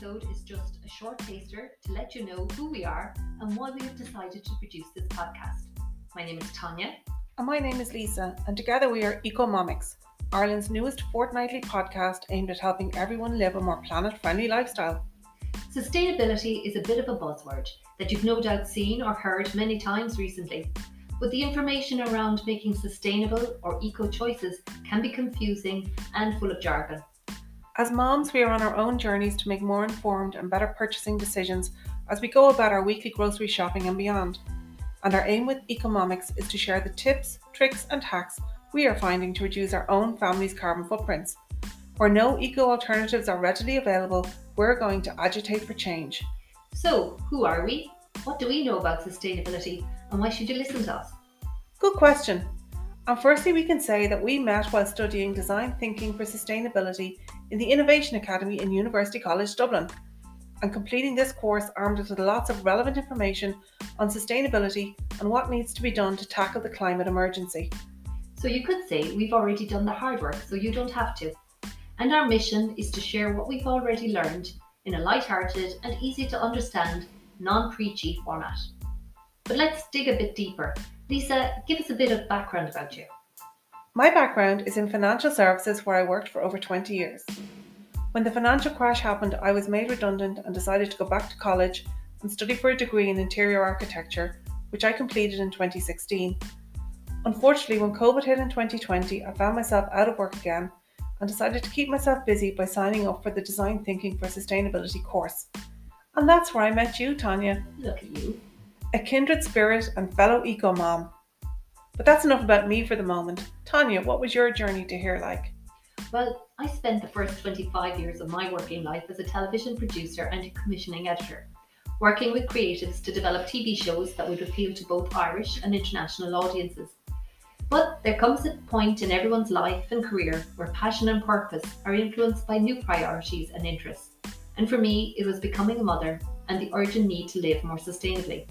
episode is just a short taster to let you know who we are and why we have decided to produce this podcast. My name is Tanya. And my name is Lisa, and together we are Ecomomics, Ireland's newest fortnightly podcast aimed at helping everyone live a more planet friendly lifestyle. Sustainability is a bit of a buzzword that you've no doubt seen or heard many times recently. But the information around making sustainable or eco choices can be confusing and full of jargon. As moms, we are on our own journeys to make more informed and better purchasing decisions as we go about our weekly grocery shopping and beyond. And our aim with Ecomomics is to share the tips, tricks, and hacks we are finding to reduce our own family's carbon footprints. Where no eco alternatives are readily available, we're going to agitate for change. So, who are we? What do we know about sustainability? And why should you listen to us? Good question. And firstly, we can say that we met while studying design thinking for sustainability in the Innovation Academy in University College Dublin. And completing this course armed us with lots of relevant information on sustainability and what needs to be done to tackle the climate emergency. So you could say we've already done the hard work, so you don't have to. And our mission is to share what we've already learned in a light-hearted and easy to understand, non-preachy format. But let's dig a bit deeper. Lisa, give us a bit of background about you. My background is in financial services where I worked for over 20 years. When the financial crash happened, I was made redundant and decided to go back to college and study for a degree in interior architecture, which I completed in 2016. Unfortunately, when COVID hit in 2020, I found myself out of work again and decided to keep myself busy by signing up for the Design Thinking for Sustainability course. And that's where I met you, Tanya. Look at you. A kindred spirit and fellow eco mom. But that's enough about me for the moment. Tanya, what was your journey to here like? Well, I spent the first 25 years of my working life as a television producer and a commissioning editor, working with creatives to develop TV shows that would appeal to both Irish and international audiences. But there comes a point in everyone's life and career where passion and purpose are influenced by new priorities and interests. And for me, it was becoming a mother and the urgent need to live more sustainably.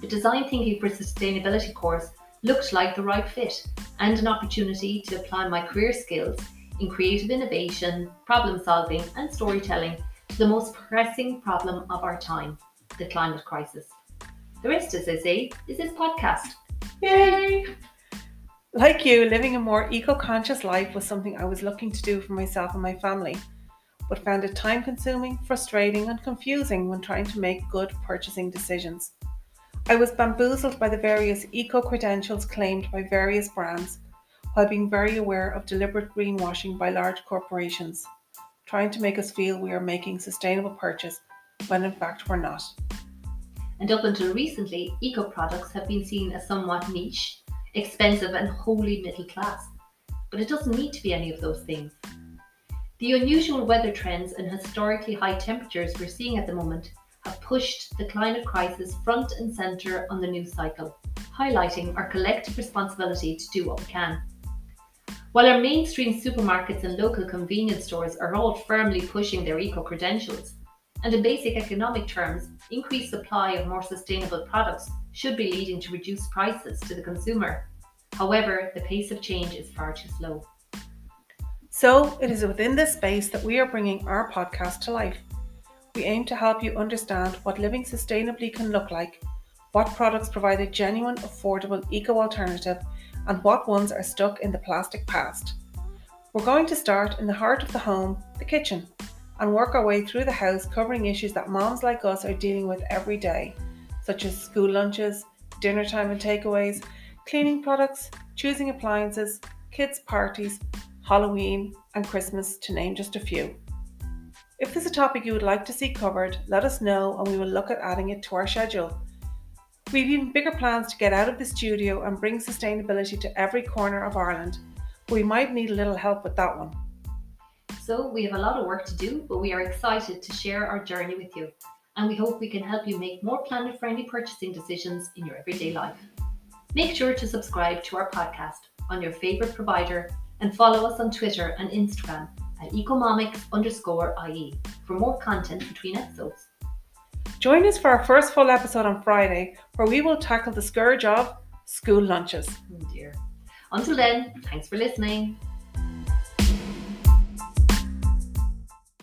The Design Thinking for Sustainability course looked like the right fit and an opportunity to apply my career skills in creative innovation, problem solving, and storytelling to the most pressing problem of our time the climate crisis. The rest, as I say, is this podcast. Yay! Like you, living a more eco conscious life was something I was looking to do for myself and my family, but found it time consuming, frustrating, and confusing when trying to make good purchasing decisions. I was bamboozled by the various eco credentials claimed by various brands, while being very aware of deliberate greenwashing by large corporations, trying to make us feel we are making sustainable purchase when in fact we're not. And up until recently, eco products have been seen as somewhat niche, expensive, and wholly middle class. But it doesn't need to be any of those things. The unusual weather trends and historically high temperatures we're seeing at the moment have pushed the climate crisis front and centre on the news cycle, highlighting our collective responsibility to do what we can. While our mainstream supermarkets and local convenience stores are all firmly pushing their eco credentials, and in basic economic terms, increased supply of more sustainable products should be leading to reduced prices to the consumer. However, the pace of change is far too slow. So, it is within this space that we are bringing our podcast to life we aim to help you understand what living sustainably can look like, what products provide a genuine, affordable eco alternative, and what ones are stuck in the plastic past. We're going to start in the heart of the home, the kitchen, and work our way through the house covering issues that moms like us are dealing with every day, such as school lunches, dinner time and takeaways, cleaning products, choosing appliances, kids' parties, Halloween, and Christmas, to name just a few. If there's a topic you would like to see covered, let us know and we will look at adding it to our schedule. We've even bigger plans to get out of the studio and bring sustainability to every corner of Ireland, but we might need a little help with that one. So, we have a lot of work to do, but we are excited to share our journey with you, and we hope we can help you make more planet friendly purchasing decisions in your everyday life. Make sure to subscribe to our podcast on your favourite provider and follow us on Twitter and Instagram at ecomomics underscore IE for more content between episodes. Join us for our first full episode on Friday, where we will tackle the scourge of school lunches. Oh dear. Until then, thanks for listening.